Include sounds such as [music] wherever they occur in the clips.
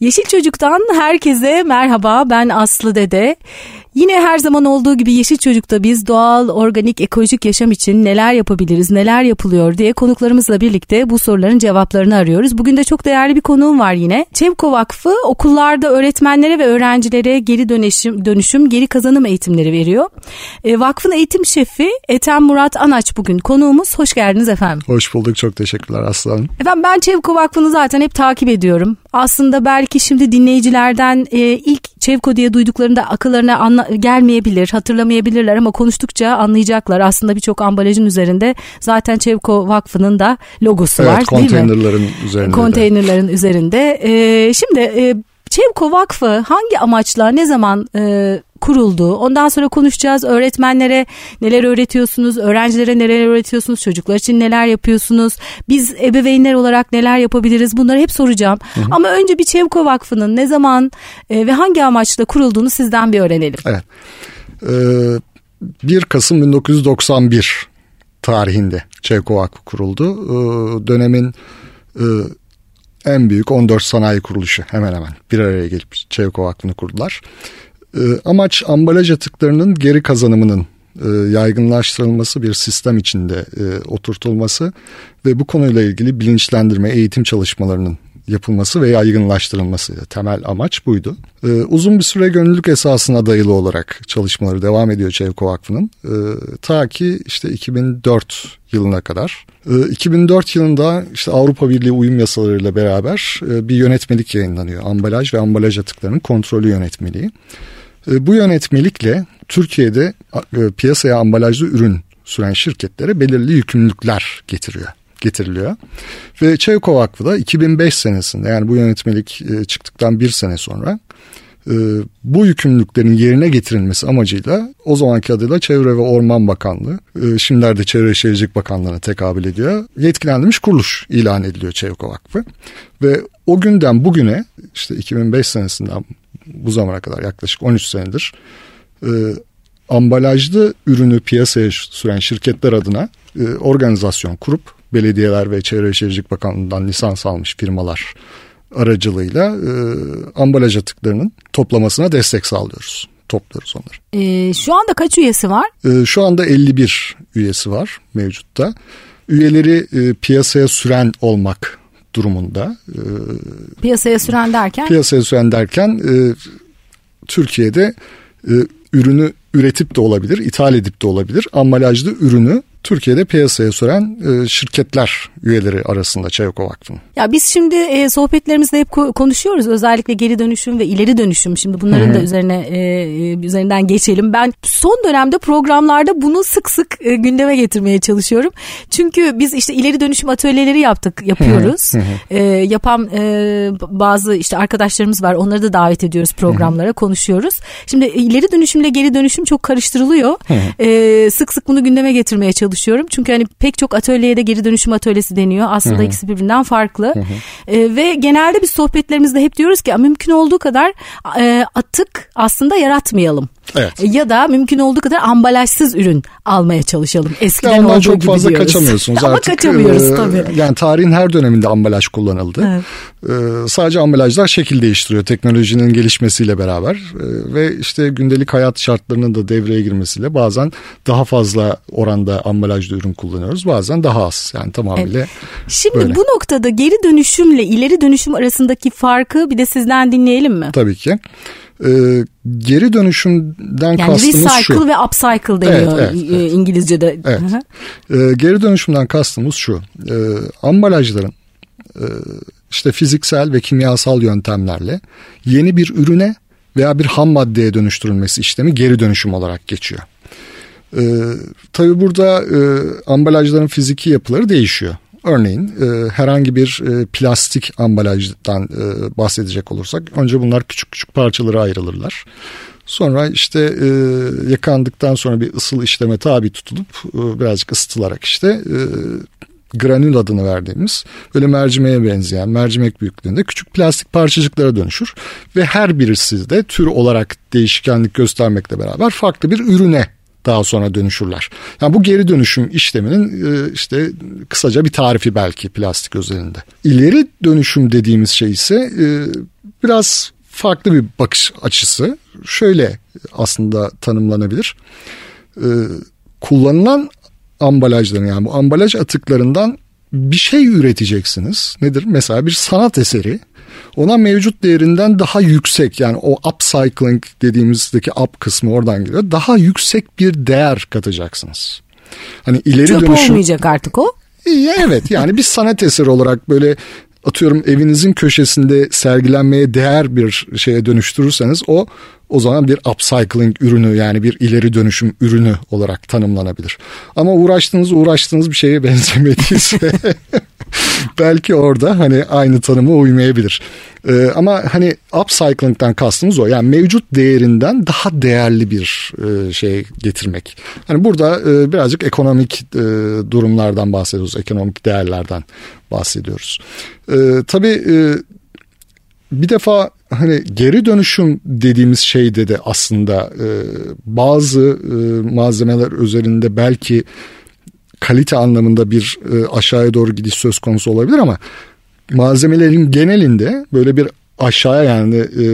Yeşil Çocuk'tan herkese merhaba ben Aslı Dede. Yine her zaman olduğu gibi Yeşil Çocuk'ta biz doğal, organik, ekolojik yaşam için neler yapabiliriz, neler yapılıyor diye konuklarımızla birlikte bu soruların cevaplarını arıyoruz. Bugün de çok değerli bir konuğum var yine. Çevko Vakfı okullarda öğretmenlere ve öğrencilere geri dönüşüm, dönüşüm geri kazanım eğitimleri veriyor. E, vakfın eğitim şefi Ethem Murat Anaç bugün konuğumuz. Hoş geldiniz efendim. Hoş bulduk çok teşekkürler Aslı Efendim ben Çevko Vakfı'nı zaten hep takip ediyorum. Aslında belki şimdi dinleyicilerden e, ilk Çevko diye duyduklarında akıllarına anla, gelmeyebilir, hatırlamayabilirler ama konuştukça anlayacaklar. Aslında birçok ambalajın üzerinde zaten Çevko Vakfı'nın da logosu evet, var değil mi? Konteynerlerin üzerinde. Konteynerlerin üzerinde. E, şimdi e, Çevko Vakfı hangi amaçla ne zaman e, kuruldu. Ondan sonra konuşacağız. Öğretmenlere neler öğretiyorsunuz, öğrencilere neler öğretiyorsunuz, çocuklar için neler yapıyorsunuz. Biz ebeveynler olarak neler yapabiliriz bunları hep soracağım. Hı hı. Ama önce bir Çevko Vakfı'nın ne zaman e, ve hangi amaçla kurulduğunu sizden bir öğrenelim. Evet. Ee, 1 Kasım 1991 tarihinde Çevko Vakfı kuruldu. Ee, dönemin e, en büyük 14 sanayi kuruluşu hemen hemen bir araya gelip Çevko Vakfı'nı kurdular. E, amaç ambalaj atıklarının geri kazanımının e, yaygınlaştırılması bir sistem içinde e, oturtulması ve bu konuyla ilgili bilinçlendirme, eğitim çalışmalarının yapılması ve yaygınlaştırılması temel amaç buydu. Ee, uzun bir süre gönüllülük esasına dayalı olarak çalışmaları devam ediyor Çevko Vakfı'nın. Ee, ta ki işte 2004 yılına kadar. Ee, 2004 yılında işte Avrupa Birliği uyum yasalarıyla beraber e, bir yönetmelik yayınlanıyor. Ambalaj ve ambalaj atıklarının kontrolü yönetmeliği. Ee, bu yönetmelikle Türkiye'de e, piyasaya ambalajlı ürün süren şirketlere belirli yükümlülükler getiriyor getiriliyor. Ve Çevkov Vakfı da 2005 senesinde yani bu yönetmelik e, çıktıktan bir sene sonra e, bu yükümlülüklerin yerine getirilmesi amacıyla o zamanki adıyla Çevre ve Orman Bakanlığı, e, şimdilerde Çevre Şehircilik Bakanlığı'na tekabül ediyor. Yetkilendirilmiş kuruluş ilan ediliyor Çevko Vakfı. Ve o günden bugüne işte 2005 senesinden bu zamana kadar yaklaşık 13 senedir ambalajlı ürünü piyasaya süren şirketler adına organizasyon kurup belediyeler ve Çevre Şehircilik Bakanlığı'ndan lisans almış firmalar aracılığıyla e, ambalaj atıklarının toplamasına destek sağlıyoruz. Topluyoruz onları. E, şu anda kaç üyesi var? E, şu anda 51 üyesi var mevcutta. Üyeleri e, piyasaya süren olmak durumunda. E, piyasaya süren derken? Piyasaya süren derken e, Türkiye'de e, ürünü üretip de olabilir, ithal edip de olabilir. Ambalajlı ürünü Türkiye'de piyasaya süren e, şirketler üyeleri arasında Çayoko Vakfı'nın. Ya biz şimdi e, sohbetlerimizde hep konuşuyoruz özellikle geri dönüşüm ve ileri dönüşüm. Şimdi bunların Hı-hı. da üzerine e, üzerinden geçelim. Ben son dönemde programlarda bunu sık sık e, gündeme getirmeye çalışıyorum. Çünkü biz işte ileri dönüşüm atölyeleri yaptık, yapıyoruz. E, yapan e, bazı işte arkadaşlarımız var. Onları da davet ediyoruz programlara, Hı-hı. konuşuyoruz. Şimdi ileri dönüşümle geri dönüşüm çok karıştırılıyor. E, sık sık bunu gündeme getirmeye çalışıyorum. Çünkü hani pek çok atölyeye de geri dönüşüm atölyesi deniyor. Aslında ikisi birbirinden farklı. E, ve genelde biz sohbetlerimizde hep diyoruz ki mümkün olduğu kadar e, atık aslında yaratmayalım. Evet. Ya da mümkün olduğu kadar ambalajsız ürün almaya çalışalım. Eskiden ya olduğu çok gibi fazla diyoruz. kaçamıyorsunuz [laughs] Ama artık. kaçamıyoruz e, tabii. Yani tarihin her döneminde ambalaj kullanıldı. Evet. E, sadece ambalajlar şekil değiştiriyor teknolojinin gelişmesiyle beraber e, ve işte gündelik hayat şartlarının da devreye girmesiyle bazen daha fazla oranda ambalajlı ürün kullanıyoruz. Bazen daha az yani tamamıyla evet. Şimdi böyle. bu noktada geri dönüşümle ileri dönüşüm arasındaki farkı bir de sizden dinleyelim mi? Tabii ki. E, geri dönüşümden yani kastımız recycle şu. ve upcycle deniyor evet, evet, evet. İngilizce'de. Evet. e, geri dönüşümden kastımız şu. E, ambalajların e, işte fiziksel ve kimyasal yöntemlerle yeni bir ürüne veya bir ham maddeye dönüştürülmesi işlemi geri dönüşüm olarak geçiyor. E, tabii burada e, ambalajların fiziki yapıları değişiyor. Örneğin e, herhangi bir e, plastik ambalajdan e, bahsedecek olursak önce bunlar küçük küçük parçalara ayrılırlar. Sonra işte e, yakandıktan sonra bir ısıl işleme tabi tutulup e, birazcık ısıtılarak işte e, granül adını verdiğimiz böyle mercimeğe benzeyen mercimek büyüklüğünde küçük plastik parçacıklara dönüşür. Ve her birisi de tür olarak değişkenlik göstermekle beraber farklı bir ürüne daha sonra dönüşürler. Yani bu geri dönüşüm işleminin e, işte kısaca bir tarifi belki plastik özelinde. İleri dönüşüm dediğimiz şey ise e, biraz farklı bir bakış açısı. Şöyle aslında tanımlanabilir. E, kullanılan ambalajların yani bu ambalaj atıklarından bir şey üreteceksiniz. Nedir? Mesela bir sanat eseri ona mevcut değerinden daha yüksek yani o upcycling dediğimizdeki up kısmı oradan geliyor. Daha yüksek bir değer katacaksınız. Hani ileri Çöp dönüşüm... olmayacak artık o. Evet yani bir sanat eseri olarak böyle atıyorum evinizin köşesinde sergilenmeye değer bir şeye dönüştürürseniz o o zaman bir upcycling ürünü yani bir ileri dönüşüm ürünü olarak tanımlanabilir. Ama uğraştığınız uğraştığınız bir şeye [laughs] benzemediyse [laughs] belki orada hani aynı tanıma uymayabilir. Ee, ama hani upcycling'den kastımız o. Yani mevcut değerinden daha değerli bir e, şey getirmek. Hani burada e, birazcık ekonomik e, durumlardan bahsediyoruz. Ekonomik değerlerden bahsediyoruz. E, tabii e, bir defa hani geri dönüşüm dediğimiz şeyde de aslında e, bazı e, malzemeler üzerinde belki kalite anlamında bir e, aşağıya doğru gidiş söz konusu olabilir ama malzemelerin genelinde böyle bir aşağıya yani e,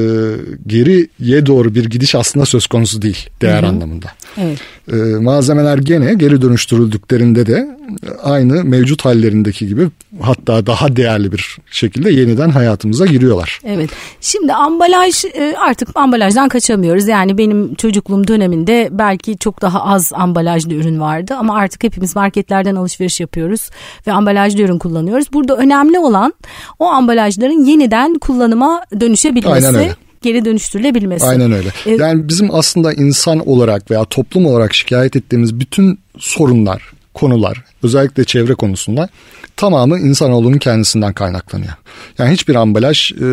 geriye doğru bir gidiş aslında söz konusu değil değer Hı-hı. anlamında. Evet. E, malzemeler gene geri dönüştürüldüklerinde de aynı mevcut hallerindeki gibi hatta daha değerli bir şekilde yeniden hayatımıza giriyorlar. Evet. Şimdi ambalaj e, artık ambalajdan kaçamıyoruz. Yani benim çocukluğum döneminde belki çok daha az ambalajlı ürün vardı ama artık hepimiz marketlerden alışveriş yapıyoruz ve ambalajlı ürün kullanıyoruz. Burada önemli olan o ambalajların yeniden kullanıma dönüşebilmesi. Aynen öyle geri dönüştürülebilmesi. Aynen öyle. Ee, yani bizim aslında insan olarak veya toplum olarak şikayet ettiğimiz bütün sorunlar, konular, özellikle çevre konusunda tamamı insanoğlunun kendisinden kaynaklanıyor. Yani hiçbir ambalaj e,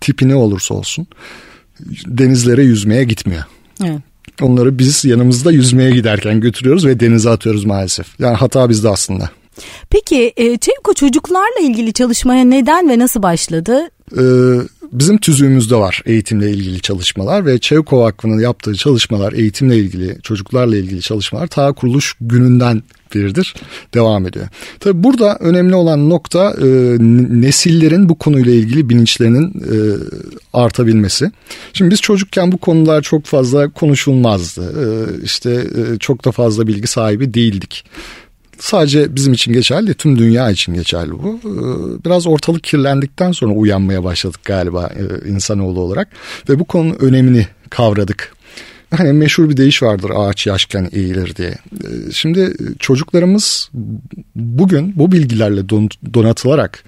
tipi ne olursa olsun denizlere yüzmeye gitmiyor. Evet. Onları biz yanımızda yüzmeye giderken götürüyoruz ve denize atıyoruz maalesef. Yani hata bizde aslında. Peki e, Çevko çocuklarla ilgili çalışmaya neden ve nasıl başladı? Ee, bizim tüzüğümüzde var eğitimle ilgili çalışmalar ve Çevko Vakfı'nın yaptığı çalışmalar eğitimle ilgili çocuklarla ilgili çalışmalar ta kuruluş gününden biridir devam ediyor. Tabi burada önemli olan nokta e, nesillerin bu konuyla ilgili bilinçlerinin e, artabilmesi. Şimdi biz çocukken bu konular çok fazla konuşulmazdı. E, işte e, çok da fazla bilgi sahibi değildik sadece bizim için geçerli tüm dünya için geçerli bu. Ee, biraz ortalık kirlendikten sonra uyanmaya başladık galiba e, insanoğlu olarak ve bu konunun önemini kavradık. Hani meşhur bir deyiş vardır ağaç yaşken eğilir diye. Ee, şimdi çocuklarımız bugün bu bilgilerle donatılarak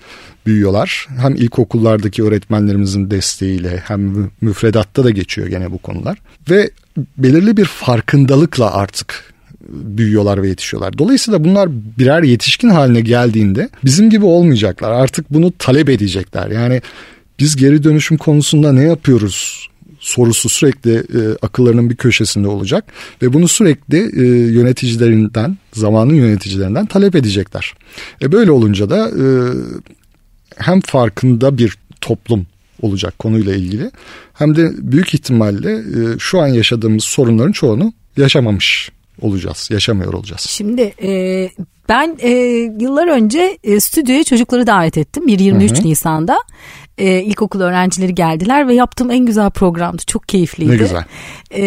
büyüyorlar. Hem ilkokullardaki öğretmenlerimizin desteğiyle hem müfredatta da geçiyor gene bu konular. Ve belirli bir farkındalıkla artık büyüyorlar ve yetişiyorlar. Dolayısıyla bunlar birer yetişkin haline geldiğinde bizim gibi olmayacaklar. Artık bunu talep edecekler. Yani biz geri dönüşüm konusunda ne yapıyoruz sorusu sürekli e, akıllarının bir köşesinde olacak ve bunu sürekli e, yöneticilerinden, zamanın yöneticilerinden talep edecekler. E böyle olunca da e, hem farkında bir toplum olacak konuyla ilgili hem de büyük ihtimalle e, şu an yaşadığımız sorunların çoğunu yaşamamış olacağız, yaşamıyor olacağız. Şimdi e, ben e, yıllar önce e, stüdyoya çocukları davet ettim. Bir 23 Hı-hı. Nisan'da e, ilkokul öğrencileri geldiler ve yaptığım en güzel programdı. Çok keyifliydi. Ne güzel. E,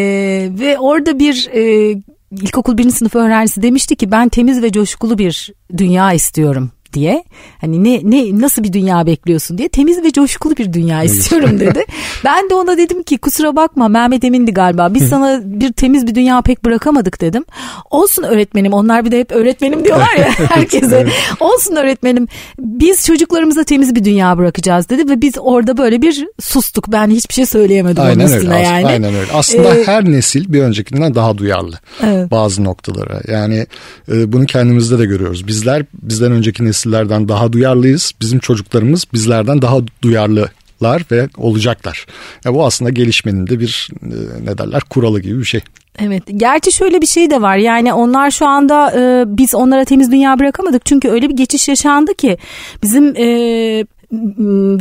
ve orada bir e, ilkokul birinci sınıf öğrencisi demişti ki ben temiz ve coşkulu bir dünya istiyorum diye hani ne ne nasıl bir dünya bekliyorsun diye temiz ve coşkulu bir dünya istiyorum [laughs] dedi. ben de ona dedim ki kusura bakma Mehmet Emin'di galiba biz sana bir temiz bir dünya pek bırakamadık dedim. Olsun öğretmenim onlar bir de hep öğretmenim diyorlar ya [laughs] herkese. Olsun öğretmenim biz çocuklarımıza temiz bir dünya bırakacağız dedi ve biz orada böyle bir sustuk. Ben hiçbir şey söyleyemedim aynen onun üstüne öyle, yani. Aynen öyle. Aslında ee, her nesil bir öncekinden daha duyarlı evet. bazı noktalara. Yani e, bunu kendimizde de görüyoruz. Bizler bizden önceki nesil nesillerden daha duyarlıyız. Bizim çocuklarımız bizlerden daha duyarlılar ve olacaklar. Ya bu aslında gelişmenin de bir e, ne derler kuralı gibi bir şey. Evet. Gerçi şöyle bir şey de var. Yani onlar şu anda e, biz onlara temiz dünya bırakamadık. Çünkü öyle bir geçiş yaşandı ki bizim e,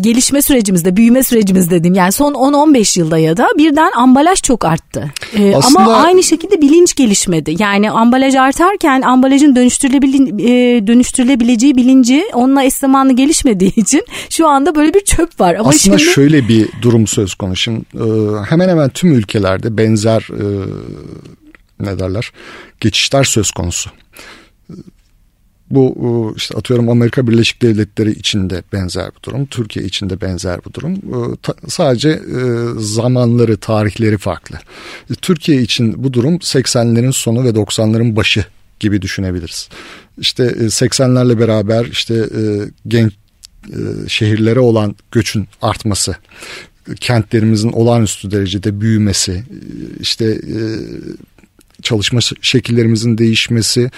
gelişme sürecimizde, büyüme sürecimizde diyeyim. Yani son 10-15 yılda ya da birden ambalaj çok arttı. Ee, Aslında... Ama aynı şekilde bilinç gelişmedi. Yani ambalaj artarken ambalajın dönüştürülebil dönüştürülebileceği bilinci onunla eş zamanlı gelişmediği için şu anda böyle bir çöp var. Ama Aslında şimdi... şöyle bir durum söz konusu. Şimdi, hemen hemen tüm ülkelerde benzer ne derler geçişler söz konusu. Bu e, işte atıyorum Amerika Birleşik Devletleri içinde benzer bir durum. Türkiye içinde benzer bir durum. E, sadece e, zamanları, tarihleri farklı. Türkiye için bu durum 80'lerin sonu ve 90'ların başı gibi düşünebiliriz. İşte 80'lerle beraber işte genç şehirlere olan göçün artması, kentlerimizin olağanüstü derecede büyümesi, işte çalışma şekillerimizin değişmesi,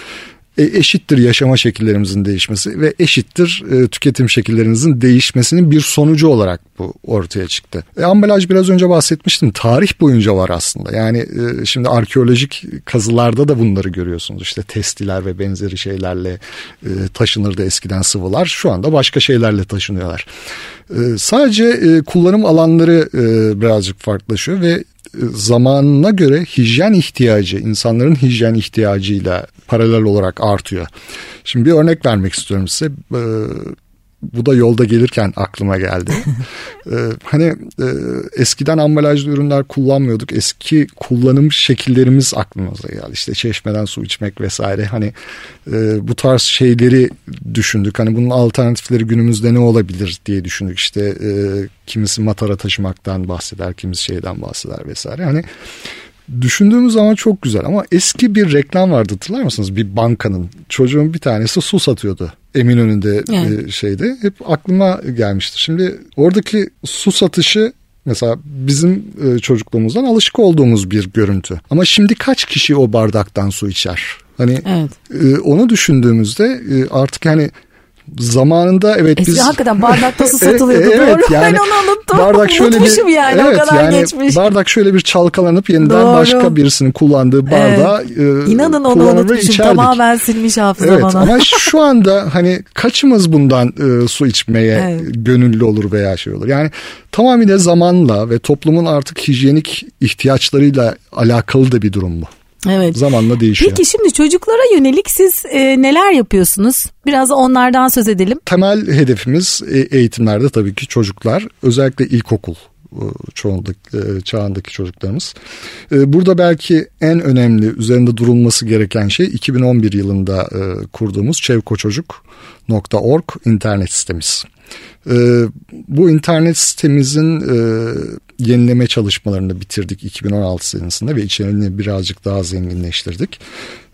e, eşittir yaşama şekillerimizin değişmesi ve eşittir e, tüketim şekillerimizin değişmesinin bir sonucu olarak bu ortaya çıktı. E, ambalaj biraz önce bahsetmiştim. Tarih boyunca var aslında. Yani e, şimdi arkeolojik kazılarda da bunları görüyorsunuz. İşte testiler ve benzeri şeylerle e, taşınırdı eskiden sıvılar. Şu anda başka şeylerle taşınıyorlar. E, sadece e, kullanım alanları e, birazcık farklılaşıyor ve zamanına göre hijyen ihtiyacı, insanların hijyen ihtiyacıyla paralel olarak artıyor. Şimdi bir örnek vermek istiyorum size. Bu da yolda gelirken aklıma geldi. [laughs] ee, hani e, eskiden ambalajlı ürünler kullanmıyorduk. Eski kullanım şekillerimiz aklımıza geldi. İşte çeşmeden su içmek vesaire. Hani e, bu tarz şeyleri düşündük. Hani bunun alternatifleri günümüzde ne olabilir diye düşündük. İşte e, kimisi matara taşımaktan bahseder, kimisi şeyden bahseder vesaire. Hani Düşündüğümüz zaman çok güzel ama eski bir reklam vardı hatırlar mısınız? Bir bankanın çocuğun bir tanesi su satıyordu. Eminönü'nde evet. E, şeyde hep aklıma gelmişti. Şimdi oradaki su satışı Mesela bizim e, çocukluğumuzdan alışık olduğumuz bir görüntü. Ama şimdi kaç kişi o bardaktan su içer? Hani evet. E, onu düşündüğümüzde artık hani zamanında evet Eski biz... hakikaten bardakta [laughs] su satılıyordu. evet, Doğru yani, ben onu unuttum. Bardak şöyle bir, yani evet, o kadar yani geçmiş. Bardak şöyle bir çalkalanıp yeniden Doğru. başka birisinin kullandığı bardağı evet. e, İnanın onu unutmuşum içerdik. tamamen silmiş hafıza evet, bana. Ama [laughs] şu anda hani kaçımız bundan e, su içmeye evet. gönüllü olur veya şey olur. Yani tamamıyla zamanla ve toplumun artık hijyenik ihtiyaçlarıyla alakalı da bir durum bu. Evet. Zamanla değişiyor. Peki şimdi çocuklara yönelik siz e, neler yapıyorsunuz? Biraz onlardan söz edelim. Temel hedefimiz e, eğitimlerde tabii ki çocuklar. Özellikle ilkokul e, çoğunluk e, çağındaki çocuklarımız. Burada belki en önemli üzerinde durulması gereken şey 2011 yılında kurduğumuz çevkoçocuk.org internet sitemiz. Bu internet sitemizin yenileme çalışmalarını bitirdik 2016 senesinde ve içeriğini birazcık daha zenginleştirdik.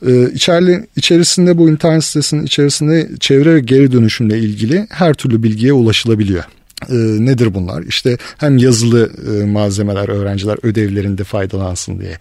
Ee, içerli, içerisinde bu internet sitesinin içerisinde çevre ve geri dönüşümle ilgili her türlü bilgiye ulaşılabiliyor. E, nedir bunlar? İşte hem yazılı e, malzemeler öğrenciler ödevlerinde faydalansın diye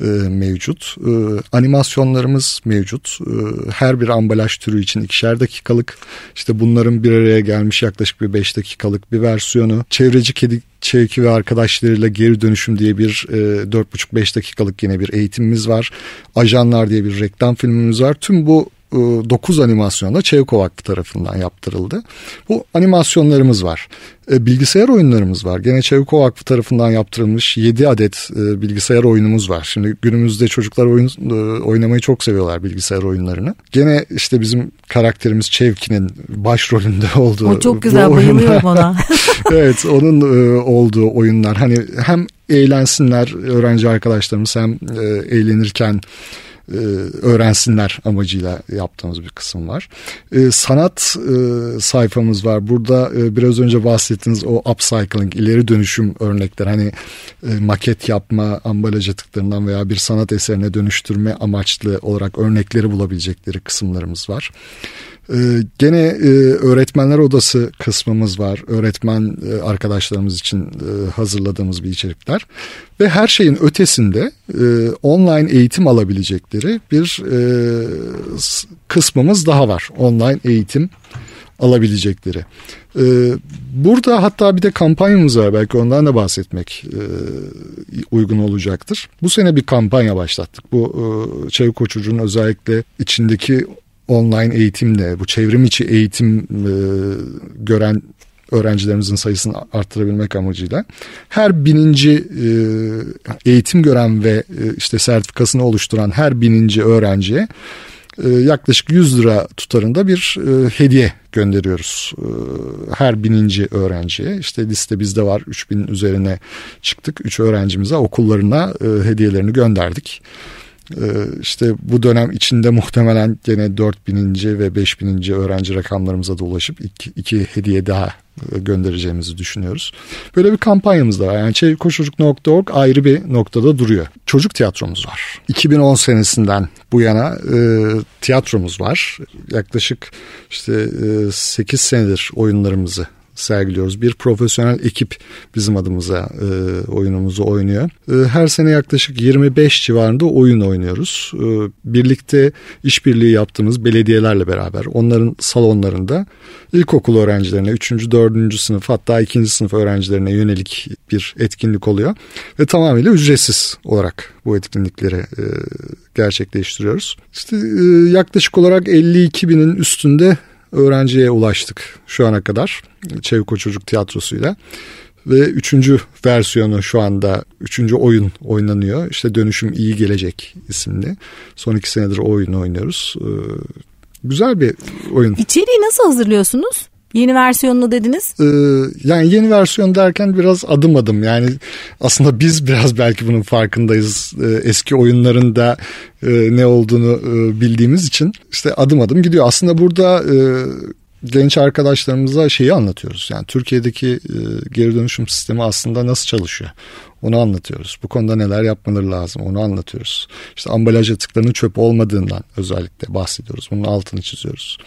e, mevcut. E, animasyonlarımız mevcut. E, her bir ambalaj türü için ikişer dakikalık işte bunların bir araya gelmiş yaklaşık bir beş dakikalık bir versiyonu. Çevreci kedi Çevki ve arkadaşlarıyla geri dönüşüm diye bir e, 4,5-5 dakikalık yine bir eğitimimiz var. Ajanlar diye bir reklam filmimiz var. Tüm bu 9 animasyonda Çevkov Vakfı tarafından yaptırıldı. Bu animasyonlarımız var. E, bilgisayar oyunlarımız var. Gene Çevkov Vakfı tarafından yaptırılmış 7 adet e, bilgisayar oyunumuz var. Şimdi günümüzde çocuklar oyun e, oynamayı çok seviyorlar bilgisayar oyunlarını. Gene işte bizim karakterimiz Çevki'nin başrolünde [laughs] olduğu. O çok güzel bayılıyorum ona. [laughs] [laughs] evet onun olduğu oyunlar. Hani hem eğlensinler öğrenci arkadaşlarımız hem eğlenirken e, öğrensinler amacıyla yaptığımız bir kısım var. E, sanat e, sayfamız var. Burada biraz önce bahsettiğiniz o upcycling, ileri dönüşüm örnekler. Hani maket yapma, ambalaj atıklarından veya bir sanat eserine dönüştürme amaçlı olarak örnekleri bulabilecekleri kısımlarımız var. Ee, gene e, öğretmenler odası kısmımız var. Öğretmen e, arkadaşlarımız için e, hazırladığımız bir içerikler. Ve her şeyin ötesinde e, online eğitim alabilecekleri bir e, kısmımız daha var. Online eğitim alabilecekleri. E, burada hatta bir de kampanyamız var belki ondan da bahsetmek e, uygun olacaktır. Bu sene bir kampanya başlattık. Bu e, Çevik Koçucu'nun özellikle içindeki online eğitimle bu çevrim içi eğitim e, gören öğrencilerimizin sayısını arttırabilmek amacıyla her bininci e, eğitim gören ve e, işte sertifikasını oluşturan her bininci öğrenciye e, yaklaşık 100 lira tutarında bir e, hediye gönderiyoruz. E, her bininci öğrenciye işte liste bizde var 3000 üzerine çıktık. 3 öğrencimize okullarına hediyelerini gönderdik. İşte bu dönem içinde muhtemelen gene 4000'inci ve 5000'inci öğrenci rakamlarımıza da ulaşıp iki, iki hediye daha göndereceğimizi düşünüyoruz. Böyle bir kampanyamız da var. Yani çevikkoçocuk.org ayrı bir noktada duruyor. Çocuk tiyatromuz var. 2010 senesinden bu yana e, tiyatromuz var. Yaklaşık işte e, 8 senedir oyunlarımızı sergiliyoruz. Bir profesyonel ekip bizim adımıza e, oyunumuzu oynuyor. E, her sene yaklaşık 25 civarında oyun oynuyoruz. E, birlikte işbirliği yaptığımız belediyelerle beraber onların salonlarında ilkokul öğrencilerine 3. 4. sınıf hatta 2. sınıf öğrencilerine yönelik bir etkinlik oluyor. Ve tamamıyla ücretsiz olarak bu etkinlikleri e, gerçekleştiriyoruz. İşte e, yaklaşık olarak 52 binin üstünde öğrenciye ulaştık şu ana kadar Çeviko Çocuk Tiyatrosu'yla. Ve üçüncü versiyonu şu anda üçüncü oyun oynanıyor. İşte Dönüşüm İyi Gelecek isimli. Son iki senedir o oyunu oynuyoruz. Ee, güzel bir oyun. İçeriği nasıl hazırlıyorsunuz? Yeni versiyonunu dediniz. Ee, yani yeni versiyon derken biraz adım adım yani aslında biz biraz belki bunun farkındayız. Ee, eski oyunların da e, ne olduğunu e, bildiğimiz için işte adım adım gidiyor. Aslında burada e, genç arkadaşlarımıza şeyi anlatıyoruz. Yani Türkiye'deki e, geri dönüşüm sistemi aslında nasıl çalışıyor? Onu anlatıyoruz. Bu konuda neler yapmaları lazım onu anlatıyoruz. İşte ambalaj atıklarının çöp olmadığından özellikle bahsediyoruz. Bunun altını çiziyoruz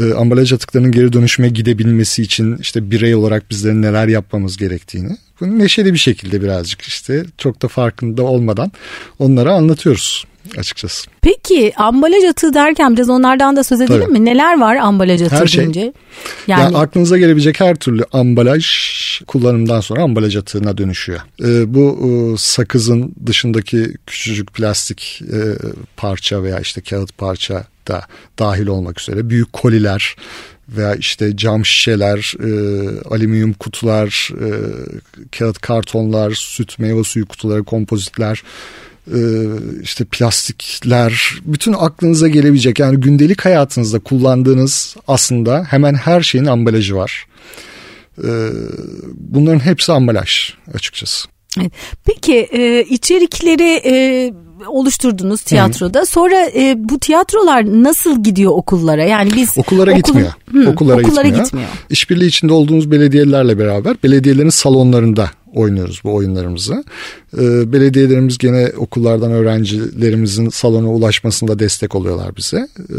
e, ambalaj atıklarının geri dönüşüme gidebilmesi için işte birey olarak bizlerin neler yapmamız gerektiğini bunu neşeli bir şekilde birazcık işte çok da farkında olmadan onlara anlatıyoruz açıkçası. Peki ambalaj atığı derken biraz onlardan da söz edelim Tabii. mi? Neler var ambalaj atığı her şey. deyince? Yani... yani aklınıza gelebilecek her türlü ambalaj kullanımdan sonra ambalaj atığına dönüşüyor. Ee, bu e, sakızın dışındaki küçücük plastik e, parça veya işte kağıt parça da dahil olmak üzere büyük koliler veya işte cam şişeler, e, alüminyum kutular, e, kağıt kartonlar, süt meyve suyu kutuları, kompozitler, e, işte plastikler, bütün aklınıza gelebilecek yani gündelik hayatınızda kullandığınız aslında hemen her şeyin ambalajı var. E, bunların hepsi ambalaj açıkçası. Peki e, içerikleri e, oluşturdunuz tiyatroda. Hı. Sonra e, bu tiyatrolar nasıl gidiyor okullara? Yani biz okullara okul... gitmiyor. Hı, okullara, okullara gitmiyor. gitmiyor. İşbirliği içinde olduğumuz belediyelerle beraber belediyelerin salonlarında oynuyoruz bu oyunlarımızı. E, belediyelerimiz gene okullardan öğrencilerimizin salona ulaşmasında destek oluyorlar bize. E,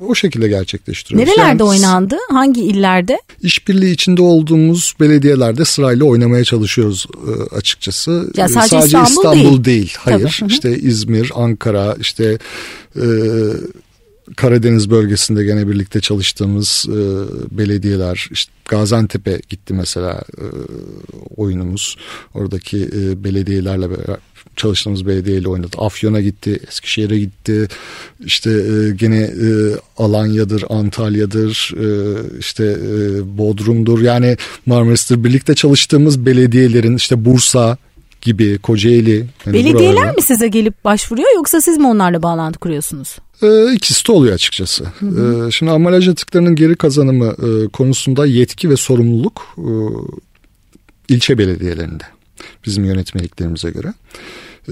o şekilde gerçekleştiriyoruz. Nerelerde yani, oynandı? Hangi illerde? İşbirliği içinde olduğumuz belediyelerde sırayla oynamaya çalışıyoruz e, açıkçası. Ya sadece, sadece İstanbul, İstanbul değil. değil. Hayır. Tabii. İşte İzmir, Ankara, işte e, Karadeniz bölgesinde gene birlikte çalıştığımız e, belediyeler işte Gaziantep'e gitti mesela e, oyunumuz oradaki e, belediyelerle beraber çalıştığımız belediyeyle oynadı. Afyon'a gitti, Eskişehir'e gitti. İşte e, gene e, Alanya'dır, Antalya'dır, e, işte e, Bodrum'dur. Yani Marmaris'tir birlikte çalıştığımız belediyelerin işte Bursa, gibi Kocaeli. Yani Belediyeler buralarda. mi size gelip başvuruyor yoksa siz mi onlarla bağlantı kuruyorsunuz? Ee, ikisi de oluyor açıkçası. Ee, şimdi ambalaj atıklarının geri kazanımı e, konusunda yetki ve sorumluluk e, ilçe belediyelerinde bizim yönetmeliklerimize göre.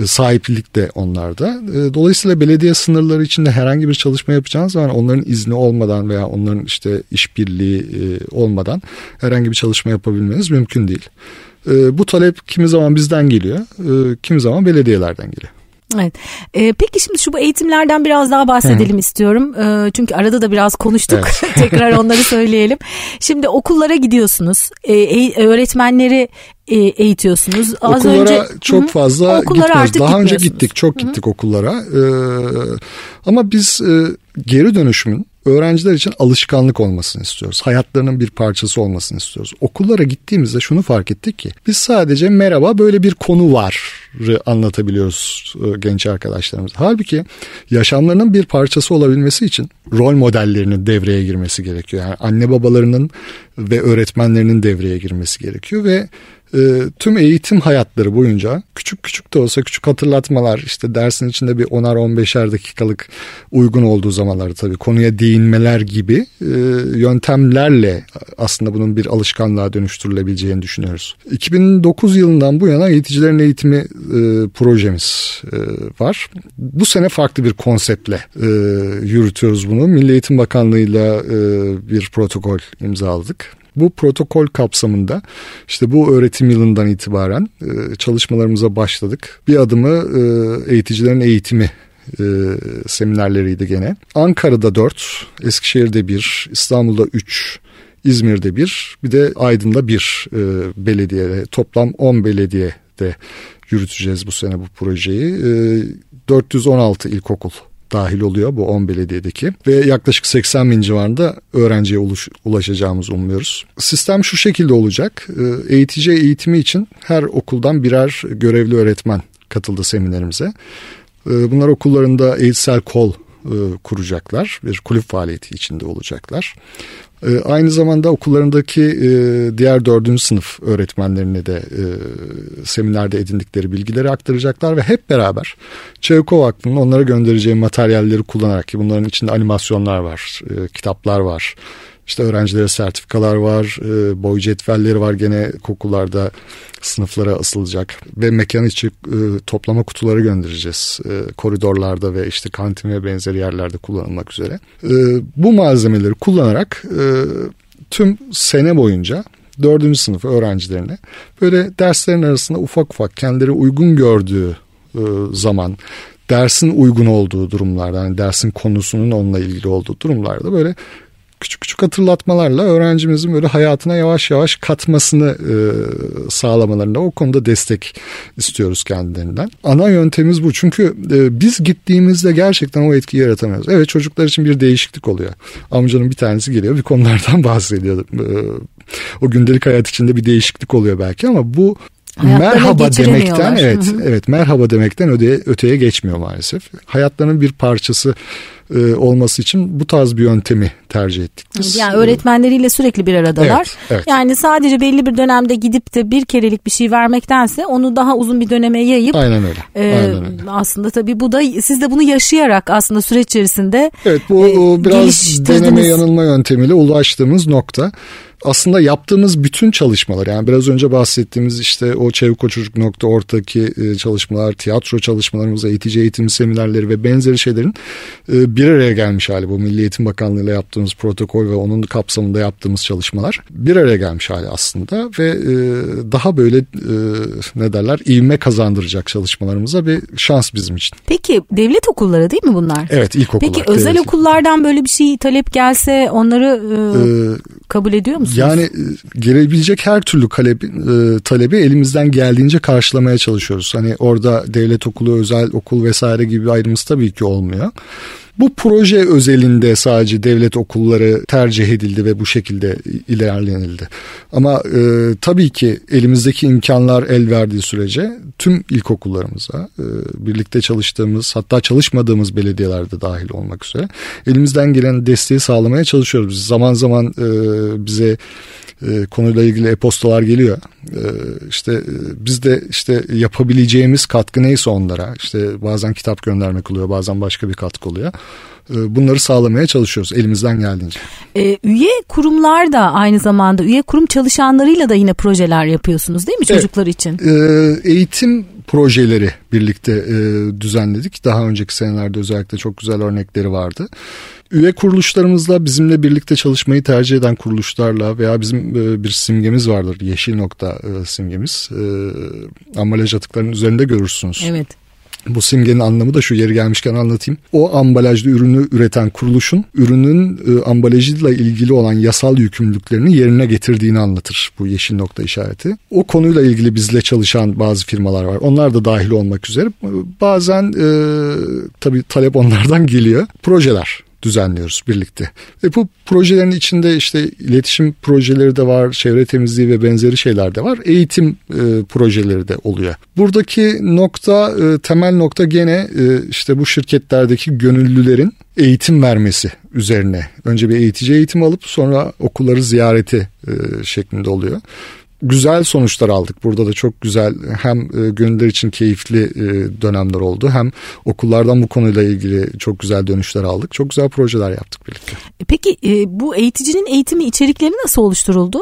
E, sahiplik de onlarda. E, dolayısıyla belediye sınırları içinde herhangi bir çalışma yapacağınız zaman onların izni olmadan veya onların işte işbirliği e, olmadan herhangi bir çalışma yapabilmeniz mümkün değil. E, bu talep kimi zaman bizden geliyor, e, kimi zaman belediyelerden geliyor. Evet. Ee, peki şimdi şu bu eğitimlerden biraz daha bahsedelim istiyorum. Ee, çünkü arada da biraz konuştuk. Evet. [laughs] Tekrar onları söyleyelim. Şimdi okullara gidiyorsunuz. Ee, öğretmenleri e, eğitiyorsunuz. Az okullara önce, çok hı, fazla gitmiyoruz. Daha önce gittik, çok gittik hı. okullara. Ee, ama biz e, geri dönüşümün öğrenciler için alışkanlık olmasını istiyoruz. Hayatlarının bir parçası olmasını istiyoruz. Okullara gittiğimizde şunu fark ettik ki biz sadece merhaba böyle bir konu var anlatabiliyoruz e, genç arkadaşlarımız. Halbuki yaşamlarının bir parçası olabilmesi için rol modellerinin devreye girmesi gerekiyor. Yani anne babalarının ve öğretmenlerinin devreye girmesi gerekiyor ve e, tüm eğitim hayatları boyunca küçük küçük de olsa küçük hatırlatmalar işte dersin içinde bir 10'ar 15'er dakikalık uygun olduğu zamanlarda tabii konuya değinmeler gibi e, yöntemlerle aslında bunun bir alışkanlığa dönüştürülebileceğini düşünüyoruz. 2009 yılından bu yana eğiticilerin eğitimi e, projemiz e, var. Bu sene farklı bir konseptle e, yürütüyoruz bunu. Milli Eğitim Bakanlığı'yla e, bir protokol imzaladık. Bu protokol kapsamında işte bu öğretim yılından itibaren e, çalışmalarımıza başladık. Bir adımı e, eğiticilerin eğitimi e, seminerleriydi gene. Ankara'da 4, Eskişehir'de 1, İstanbul'da 3, İzmir'de 1, bir de Aydın'da 1 e, belediye. Toplam 10 belediyede yürüteceğiz bu sene bu projeyi. E, 416 ilkokul dahil oluyor bu 10 belediyedeki ve yaklaşık 80 bin civarında öğrenciye uluş, ulaşacağımızı umuyoruz. Sistem şu şekilde olacak. Ee, eğitici eğitimi için her okuldan birer görevli öğretmen katıldı seminerimize. Ee, bunlar okullarında eğitsel kol e, kuracaklar. Bir kulüp faaliyeti içinde olacaklar. Ee, aynı zamanda okullarındaki e, diğer dördüncü sınıf öğretmenlerine de e, seminerde edindikleri bilgileri aktaracaklar ve hep beraber Çevkov Vakfı'nın onlara göndereceği materyalleri kullanarak ki bunların içinde animasyonlar var, e, kitaplar var, işte öğrencilere sertifikalar var, e, boy cetvelleri var. Gene okullarda sınıflara asılacak. Ve mekan içi e, toplama kutuları göndereceğiz. E, koridorlarda ve işte kantin ve benzeri yerlerde kullanılmak üzere. E, bu malzemeleri kullanarak tüm sene boyunca dördüncü sınıf öğrencilerine böyle derslerin arasında ufak ufak kendileri uygun gördüğü zaman dersin uygun olduğu durumlarda yani dersin konusunun onunla ilgili olduğu durumlarda böyle küçük küçük hatırlatmalarla öğrencimizin böyle hayatına yavaş yavaş katmasını e, sağlamalarında o konuda destek istiyoruz kendilerinden. Ana yöntemimiz bu çünkü e, biz gittiğimizde gerçekten o etkiyi yaratamıyoruz. Evet çocuklar için bir değişiklik oluyor. Amcanın bir tanesi geliyor bir konulardan [laughs] bahsediyor. E, o gündelik hayat içinde bir değişiklik oluyor belki ama bu merhaba demekten evet evet merhaba demekten öteye, öteye geçmiyor maalesef. Hayatlarının bir parçası e, olması için bu tarz bir yöntemi tercih ettik biz. Yani öğretmenleriyle sürekli bir aradalar. Evet, evet. Yani sadece belli bir dönemde gidip de bir kerelik bir şey vermektense onu daha uzun bir döneme yayıp Aynen öyle. E, Aynen öyle. aslında tabii bu da siz de bunu yaşayarak aslında süreç içerisinde Evet bu e, biraz deneme yanılma yöntemiyle ulaştığımız nokta aslında yaptığımız bütün çalışmalar yani biraz önce bahsettiğimiz işte o çevikoçocuk.org'daki e, çalışmalar, tiyatro çalışmalarımız, eğitici eğitim seminerleri ve benzeri şeylerin e, bir araya gelmiş hali bu Milli Eğitim Bakanlığı ile yaptığımız protokol ve onun kapsamında yaptığımız çalışmalar bir araya gelmiş hali aslında ve e, daha böyle ne derler ivme kazandıracak çalışmalarımıza bir şans bizim için. Peki devlet okulları değil mi bunlar? Evet ilkokullar. Peki özel devlet. okullardan böyle bir şey talep gelse onları ee, kabul ediyor musunuz? Yani e, gelebilecek her türlü talebi, e, talebi elimizden geldiğince karşılamaya çalışıyoruz. Hani orada devlet okulu, özel okul vesaire gibi ayrımız tabii ki olmuyor. Bu proje özelinde sadece devlet okulları tercih edildi ve bu şekilde ilerlenildi. Ama e, tabii ki elimizdeki imkanlar el verdiği sürece tüm ilkokullarımıza e, birlikte çalıştığımız hatta çalışmadığımız belediyelerde dahil olmak üzere elimizden gelen desteği sağlamaya çalışıyoruz. Biz zaman zaman e, bize e, konuyla ilgili e-postalar geliyor. E, işte e, biz de işte yapabileceğimiz katkı neyse onlara işte bazen kitap göndermek oluyor bazen başka bir katkı oluyor. E, bunları sağlamaya çalışıyoruz elimizden geldiğince. E, üye kurumlar da aynı zamanda üye kurum çalışanlarıyla da yine projeler yapıyorsunuz değil mi çocuklar evet. için? E, eğitim projeleri birlikte e, düzenledik. Daha önceki senelerde özellikle çok güzel örnekleri vardı. Üye kuruluşlarımızla bizimle birlikte çalışmayı tercih eden kuruluşlarla veya bizim e, bir simgemiz vardır. Yeşil nokta e, simgemiz. E, ambalaj atıklarının üzerinde görürsünüz. Evet. Bu simgenin anlamı da şu yeri gelmişken anlatayım. O ambalajlı ürünü üreten kuruluşun ürünün e, ambalajıyla ilgili olan yasal yükümlülüklerini yerine getirdiğini anlatır bu yeşil nokta işareti. O konuyla ilgili bizle çalışan bazı firmalar var. Onlar da dahil olmak üzere. Bazen e, tabii talep onlardan geliyor. Projeler düzenliyoruz birlikte. Ve bu projelerin içinde işte iletişim projeleri de var, çevre temizliği ve benzeri şeyler de var. Eğitim e, projeleri de oluyor. Buradaki nokta, e, temel nokta gene e, işte bu şirketlerdeki gönüllülerin eğitim vermesi üzerine. Önce bir eğitici eğitim alıp sonra okulları ziyareti e, şeklinde oluyor güzel sonuçlar aldık. Burada da çok güzel hem e, gönüller için keyifli e, dönemler oldu hem okullardan bu konuyla ilgili çok güzel dönüşler aldık. Çok güzel projeler yaptık birlikte. Peki e, bu eğiticinin eğitimi içerikleri nasıl oluşturuldu?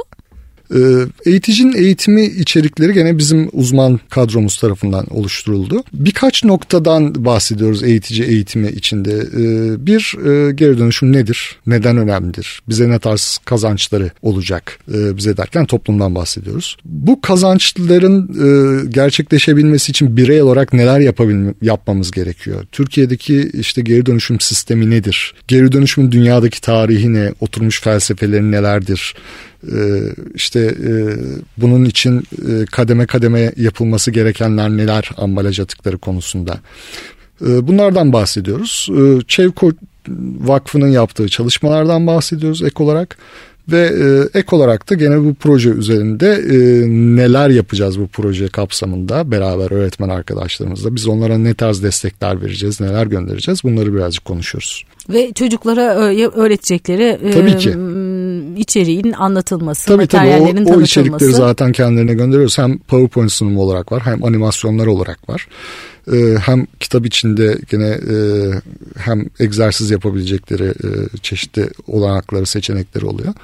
Ee, eğiticinin eğitimi içerikleri gene bizim uzman kadromuz tarafından oluşturuldu. Birkaç noktadan bahsediyoruz eğitici eğitimi içinde. Ee, bir e, geri dönüşüm nedir? Neden önemlidir? Bize ne tarz kazançları olacak? Ee, bize derken toplumdan bahsediyoruz. Bu kazançların e, gerçekleşebilmesi için birey olarak neler yapmamız gerekiyor? Türkiye'deki işte geri dönüşüm sistemi nedir? Geri dönüşümün dünyadaki tarihi ne? Oturmuş felsefeleri nelerdir? Ee, işte e, bunun için e, kademe kademe yapılması gerekenler neler ambalaj atıkları konusunda. Ee, bunlardan bahsediyoruz. Ee, Çevko Vakfı'nın yaptığı çalışmalardan bahsediyoruz ek olarak. Ve e, ek olarak da gene bu proje üzerinde neler yapacağız bu proje kapsamında beraber öğretmen arkadaşlarımızla. Biz onlara ne tarz destekler vereceğiz, neler göndereceğiz bunları birazcık konuşuyoruz. Ve çocuklara öğretecekleri tabii ki. İçeriğin anlatılması, tabii, materyallerin tabii, o, tanıtılması. O içerikleri zaten kendilerine gönderiyoruz. Hem PowerPoint sunumu olarak var hem animasyonlar olarak var. Ee, hem kitap içinde gene e, hem egzersiz yapabilecekleri e, çeşitli olanakları, seçenekleri oluyor.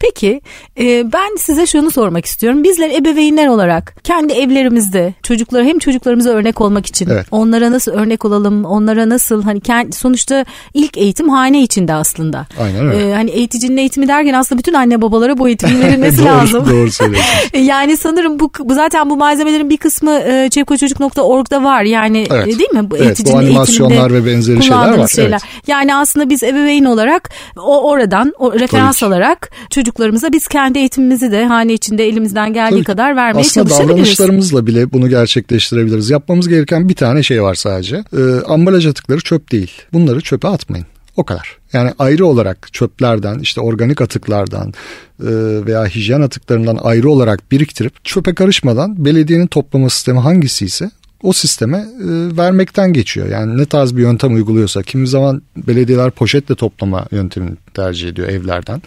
Peki e, ben size şunu sormak istiyorum. Bizler ebeveynler olarak kendi evlerimizde çocuklara hem çocuklarımıza örnek olmak için evet. onlara nasıl örnek olalım, onlara nasıl hani kendi, sonuçta ilk eğitim hane içinde aslında. Aynen öyle. E, hani eğiticinin eğitimi derken aslında bütün anne babalara bu eğitimin [laughs] verilmesi doğru, lazım. Doğru söylüyorsun. [laughs] yani sanırım bu zaten bu malzemelerin bir kısmı e, çevkoçocuk.org'da var. Yani evet. değil mi? Bu evet, eğiticinin bu animasyonlar ve benzeri şeyler var. Şeyler. Evet. Yani aslında biz ebeveyn olarak o oradan o referans alarak çocuklarımıza biz kendi eğitimimizi de hane içinde elimizden geldiği Tabii, kadar vermeye aslında çalışabiliriz. Aslında davranışlarımızla bile bunu gerçekleştirebiliriz. Yapmamız gereken bir tane şey var sadece. Ee, ambalaj atıkları çöp değil. Bunları çöpe atmayın. O kadar. Yani ayrı olarak çöplerden işte organik atıklardan e, veya hijyen atıklarından ayrı olarak biriktirip çöpe karışmadan belediyenin toplama sistemi hangisi ise o sisteme e, vermekten geçiyor. Yani ne tarz bir yöntem uyguluyorsa kimi zaman belediyeler poşetle toplama yöntemini tercih ediyor evlerden.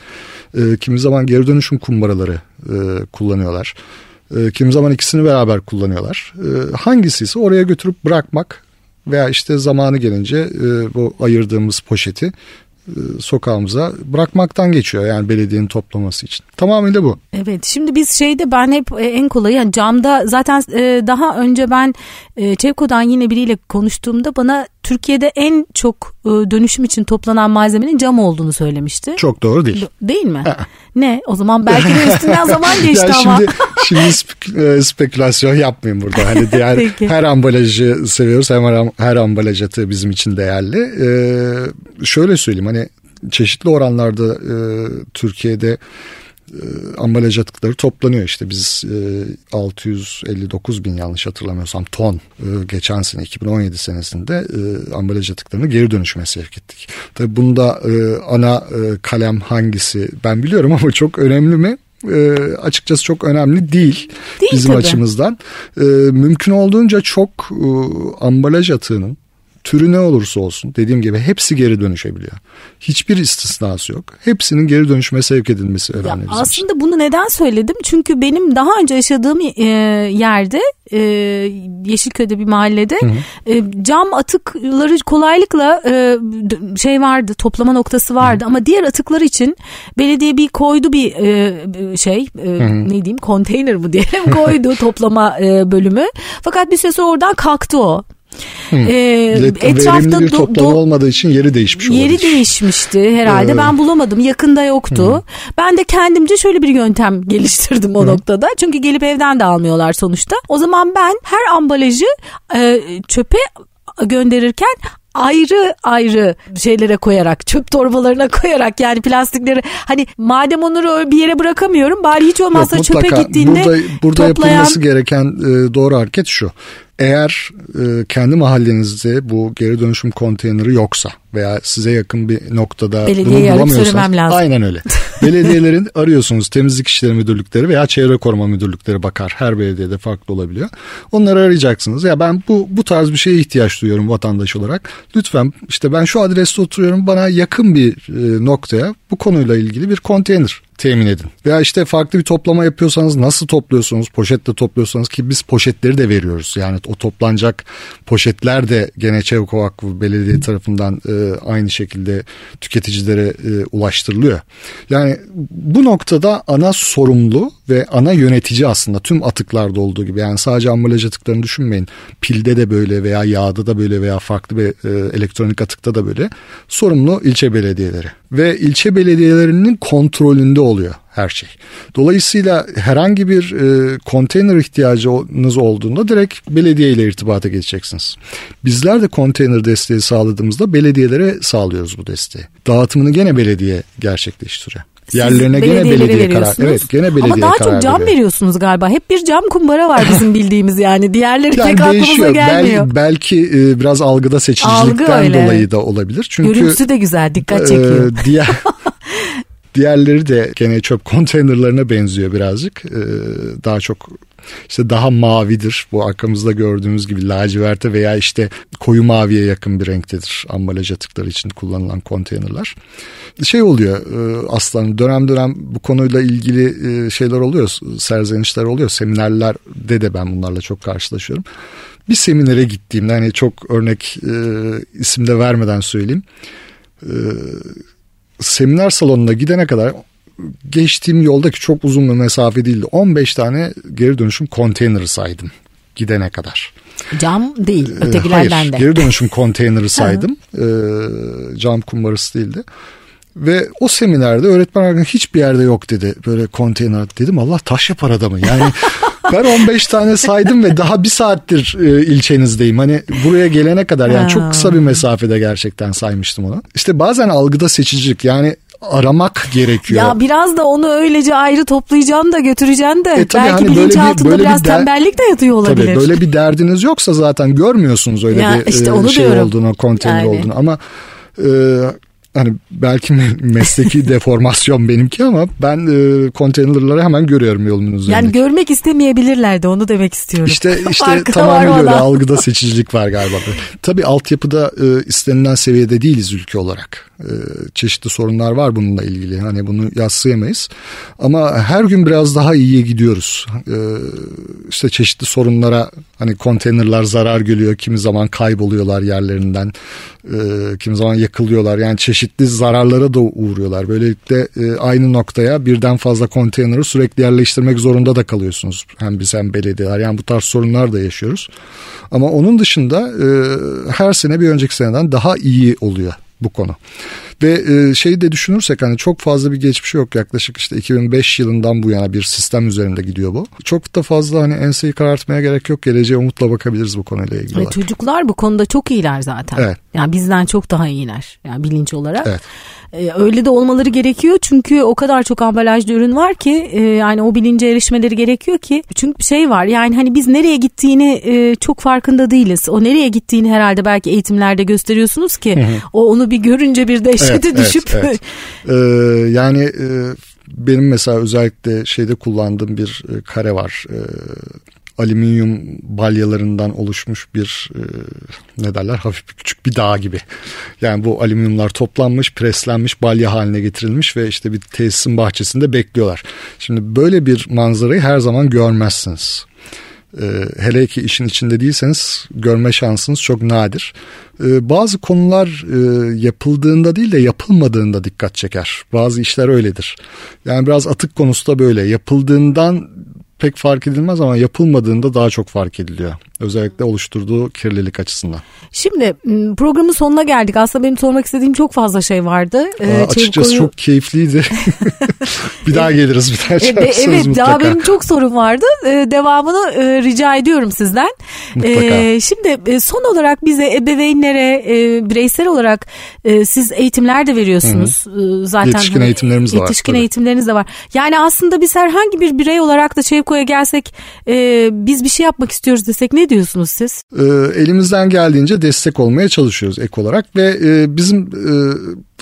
E, kimi zaman geri dönüşüm kumbaraları e, kullanıyorlar. E, kimi zaman ikisini beraber kullanıyorlar. E, hangisi ise oraya götürüp bırakmak veya işte zamanı gelince e, bu ayırdığımız poşeti sokağımıza bırakmaktan geçiyor yani belediyenin toplaması için. Tamamıyla bu. Evet şimdi biz şeyde ben hep e, en kolayı yani camda zaten e, daha önce ben Çevko'dan yine biriyle konuştuğumda bana Türkiye'de en çok dönüşüm için toplanan malzemenin cam olduğunu söylemişti. Çok doğru değil. Değil mi? ne? O zaman belki de üstünden [laughs] zaman geçti yani ama. Şimdi, şimdi spek- spekülasyon yapmayayım burada. Hani diğer [laughs] her ambalajı seviyoruz. Her, her ambalaj atı bizim için değerli. Ee, şöyle söyleyeyim hani çeşitli oranlarda e, Türkiye'de e, ambalaj atıkları toplanıyor işte biz e, 659 bin yanlış hatırlamıyorsam ton e, geçen sene 2017 senesinde e, ambalaj atıklarını geri dönüşüme sevk ettik. Tabi bunda e, ana e, kalem hangisi ben biliyorum [laughs] ama çok önemli mi? e, açıkçası çok önemli değil, değil bizim tabii. açımızdan. E, mümkün olduğunca çok e, ambalaj atığının türü ne olursa olsun dediğim gibi hepsi geri dönüşebiliyor. Hiçbir istisnası yok. Hepsinin geri dönüşüme sevk edilmesi önemli. Ya aslında için. bunu neden söyledim? Çünkü benim daha önce yaşadığım e, yerde e, Yeşilköy'de bir mahallede hı hı. E, cam atıkları kolaylıkla e, şey vardı toplama noktası vardı hı. ama diğer atıklar için belediye bir koydu bir e, şey e, ne diyeyim konteyner mı diyelim [laughs] koydu toplama e, bölümü. Fakat bir süre sonra oradan kalktı o. Ee, etrafta bir toplam do- olmadığı için yeri değişmiş Yeri olabilir. değişmişti herhalde. Ee. Ben bulamadım. Yakında yoktu. Hı. Ben de kendimce şöyle bir yöntem [laughs] geliştirdim o Hı. noktada. Çünkü gelip evden de almıyorlar sonuçta. O zaman ben her ambalajı e, çöpe gönderirken ayrı ayrı şeylere koyarak çöp torbalarına koyarak yani plastikleri hani madem onları bir yere bırakamıyorum bari hiç olmazsa Yok, çöpe gittiğinde burada, burada toplayan... yapılması gereken e, doğru hareket şu eğer e, kendi mahallenizde bu geri dönüşüm konteyneri yoksa veya size yakın bir noktada Belediyeyi bunu lazım. Aynen öyle. [laughs] Belediyelerin arıyorsunuz temizlik işleri müdürlükleri veya çevre koruma müdürlükleri bakar. Her belediyede farklı olabiliyor. Onları arayacaksınız. Ya ben bu bu tarz bir şeye ihtiyaç duyuyorum vatandaş olarak. Lütfen işte ben şu adreste oturuyorum bana yakın bir e, noktaya bu konuyla ilgili bir konteyner temin edin. Veya işte farklı bir toplama yapıyorsanız nasıl topluyorsunuz? Poşetle topluyorsanız ki biz poşetleri de veriyoruz. Yani o toplanacak poşetler de gene Çevre Vakfı Belediye tarafından e, aynı şekilde tüketicilere e, ulaştırılıyor. Yani bu noktada ana sorumlu ve ana yönetici aslında tüm atıklarda olduğu gibi. Yani sadece ambalaj atıklarını düşünmeyin. Pilde de böyle veya yağda da böyle veya farklı bir e, elektronik atıkta da böyle. Sorumlu ilçe belediyeleri ve ilçe belediyelerinin kontrolünde oluyor her şey. Dolayısıyla herhangi bir e, konteyner ihtiyacınız olduğunda direkt belediye ile irtibata geçeceksiniz. Bizler de konteyner desteği sağladığımızda belediyelere sağlıyoruz bu desteği. Dağıtımını gene belediye gerçekleştiriyor. Yerlerine gene belediye karar. Evet, gene belediye Ama daha karar çok cam veriyor. veriyorsunuz galiba. Hep bir cam kumbara var bizim bildiğimiz yani. Diğerleri Yani pek aklımıza gelmiyor. Bel, belki e, biraz algıda Algı seçicilikten öyle. dolayı da olabilir. Çünkü Görüntüsü de güzel, dikkat çekiyor. e, diğer [laughs] diğerleri de gene çöp konteynerlarına benziyor birazcık. E, daha çok işte daha mavidir. Bu arkamızda gördüğümüz gibi laciverte veya işte koyu maviye yakın bir renktedir ambalaj atıkları için kullanılan konteynerler. Şey oluyor e, aslan dönem dönem bu konuyla ilgili e, şeyler oluyor, serzenişler oluyor. Seminerlerde de ben bunlarla çok karşılaşıyorum. Bir seminere gittiğimde hani çok örnek e, isim de vermeden söyleyeyim. E, seminer salonuna gidene kadar geçtiğim yoldaki çok uzun bir mesafe değildi. 15 tane geri dönüşüm konteyneri saydım gidene kadar. Cam değil, Ee, ötekilerden Hayır, de. geri dönüşüm konteyneri [laughs] saydım. Ee, cam kumbarası değildi. Ve o seminerde öğretmen arkadaşım hiçbir yerde yok dedi böyle konteyner. Dedim Allah taş yapar adamı. Yani [laughs] ben 15 tane saydım ve daha bir saattir e, ilçenizdeyim. Hani buraya gelene kadar yani çok kısa bir mesafede gerçekten saymıştım onu. İşte bazen algıda seçicilik yani aramak gerekiyor. Ya biraz da onu öylece ayrı toplayacaksın da götüreceksin de. E tabii Belki hani böyle bir- böyle bir biraz der- tembellik de yatıyor olabilir. Tabii böyle bir derdiniz yoksa zaten görmüyorsunuz öyle Ya bir işte e, şey diyorum. olduğunu, konteyner Yani. olduğunu ama e, hani belki me- mesleki [laughs] deformasyon benimki ama ben e, konteynerları hemen görüyorum yolumun üzerinde. Yani görmek istemeyebilirler de onu demek istiyorum. İşte [laughs] işte tamamen öyle algıda seçicilik var galiba. [laughs] Tabii altyapıda e, istenilen seviyede değiliz ülke olarak. E, çeşitli sorunlar var bununla ilgili. Hani bunu yadsıyamayız. Ama her gün biraz daha iyiye gidiyoruz. E, işte çeşitli sorunlara hani konteynerler zarar görüyor. Kimi zaman kayboluyorlar yerlerinden. E, kimi zaman yakılıyorlar. Yani çeşitli zararlara da uğruyorlar. Böylelikle e, aynı noktaya birden fazla konteyneri sürekli yerleştirmek zorunda da kalıyorsunuz. Hem biz hem belediyeler. Yani bu tarz sorunlar da yaşıyoruz. Ama onun dışında e, her sene bir önceki seneden daha iyi oluyor bu konu. Ve e, şeyi de düşünürsek hani çok fazla bir geçmişi yok yaklaşık işte 2005 yılından bu yana bir sistem üzerinde gidiyor bu. Çok da fazla hani enseyi karartmaya gerek yok. Geleceğe umutla bakabiliriz bu konuyla ilgili. Ve çocuklar bu konuda çok iyiler zaten. Evet. Yani bizden çok daha iyiler. Yani bilinç olarak. Evet. Ee, öyle de olmaları gerekiyor çünkü o kadar çok ambalajlı ürün var ki e, yani o bilince erişmeleri gerekiyor ki çünkü bir şey var yani hani biz nereye gittiğini e, çok farkında değiliz. O nereye gittiğini herhalde belki eğitimlerde gösteriyorsunuz ki o onu bir görünce bir dehşete [laughs] Evet, düşüp evet, evet. Ee, yani e, benim mesela özellikle şeyde kullandığım bir e, kare var. E, alüminyum balyalarından oluşmuş bir e, ne derler hafif bir küçük bir dağ gibi. Yani bu alüminyumlar toplanmış, preslenmiş, balya haline getirilmiş ve işte bir tesisin bahçesinde bekliyorlar. Şimdi böyle bir manzarayı her zaman görmezsiniz. Ee, hele ki işin içinde değilseniz görme şansınız çok nadir. Ee, bazı konular e, yapıldığında değil de yapılmadığında dikkat çeker. Bazı işler öyledir. Yani biraz atık konusu da böyle. Yapıldığından pek fark edilmez ama yapılmadığında daha çok fark ediliyor. Özellikle oluşturduğu kirlilik açısından. Şimdi programın sonuna geldik. Aslında benim sormak istediğim çok fazla şey vardı. Ee, Aa, açıkçası Çeviko'yu- çok keyifliydi. [laughs] bir daha geliriz bir daha E, çağırırsınız evet mutlaka. daha benim çok sorum vardı. E, devamını e, rica ediyorum sizden. Mutlaka. E, şimdi e, son olarak bize ebeveynlere e, bireysel olarak e, siz eğitimler de veriyorsunuz. E, zaten Yetişkin hani eğitimlerimiz de var, Yetişkin tabii. eğitimleriniz de var. Yani aslında biz herhangi bir birey olarak da Çevik Çeko'ya gelsek e, biz bir şey yapmak istiyoruz desek ne diyorsunuz siz? E, elimizden geldiğince destek olmaya çalışıyoruz ek olarak ve e, bizim e,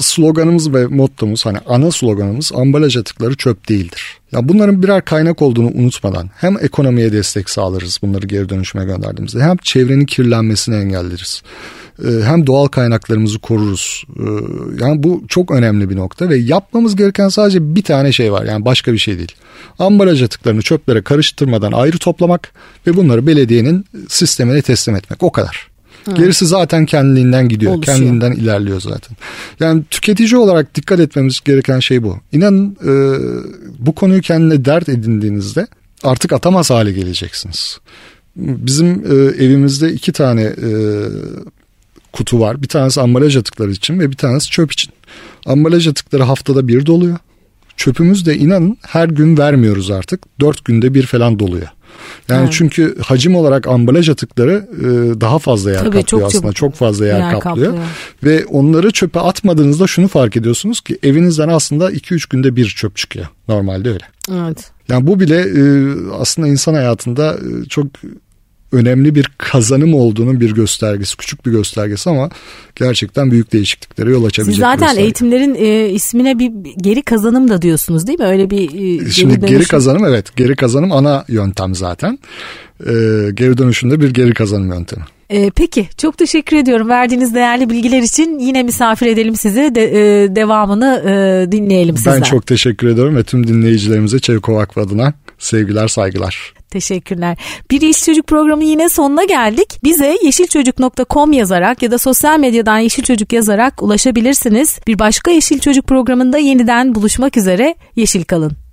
sloganımız ve mottomuz hani ana sloganımız ambalaj atıkları çöp değildir. Ya bunların birer kaynak olduğunu unutmadan hem ekonomiye destek sağlarız bunları geri dönüşüme gönderdiğimizde hem çevrenin kirlenmesini engelleriz. Ee, hem doğal kaynaklarımızı koruruz. Ee, yani bu çok önemli bir nokta ve yapmamız gereken sadece bir tane şey var. Yani başka bir şey değil. Ambalaj atıklarını çöplere karıştırmadan ayrı toplamak ve bunları belediyenin sistemine teslim etmek. O kadar. Evet. Gerisi zaten kendiliğinden gidiyor. Oluşuyor. Kendinden ilerliyor zaten. Yani tüketici olarak dikkat etmemiz gereken şey bu. İnanın e, bu konuyu kendine dert edindiğinizde artık atamaz hale geleceksiniz. Bizim e, evimizde iki tane e, kutu var. Bir tanesi ambalaj atıkları için ve bir tanesi çöp için. Ambalaj atıkları haftada bir doluyor. Çöpümüz de inanın her gün vermiyoruz artık. Dört günde bir falan doluyor. Yani evet. çünkü hacim olarak ambalaj atıkları e, daha fazla yer Tabii, kaplıyor çok aslında. Çok fazla yer, yer kaplıyor. kaplıyor. Ve onları çöpe atmadığınızda şunu fark ediyorsunuz ki evinizden aslında 2-3 günde bir çöp çıkıyor. Normalde öyle. Evet. Yani bu bile e, aslında insan hayatında e, çok önemli bir kazanım olduğunun bir göstergesi. Küçük bir göstergesi ama gerçekten büyük değişikliklere yol açabilecek Siz zaten eğitimlerin e, ismine bir geri kazanım da diyorsunuz değil mi? Öyle bir e, Şimdi geri, dönüşüm... geri kazanım evet. Geri kazanım ana yöntem zaten. E, geri dönüşümde bir geri kazanım yöntemi. E, peki çok teşekkür ediyorum verdiğiniz değerli bilgiler için yine misafir edelim sizi de, e, devamını e, dinleyelim sizden. Ben çok teşekkür ediyorum ve tüm dinleyicilerimize Çevik adına sevgiler saygılar. Teşekkürler. Bir Yeşil Çocuk programı yine sonuna geldik. Bize yeşilçocuk.com yazarak ya da sosyal medyadan Yeşil Çocuk yazarak ulaşabilirsiniz. Bir başka Yeşil Çocuk programında yeniden buluşmak üzere. Yeşil kalın.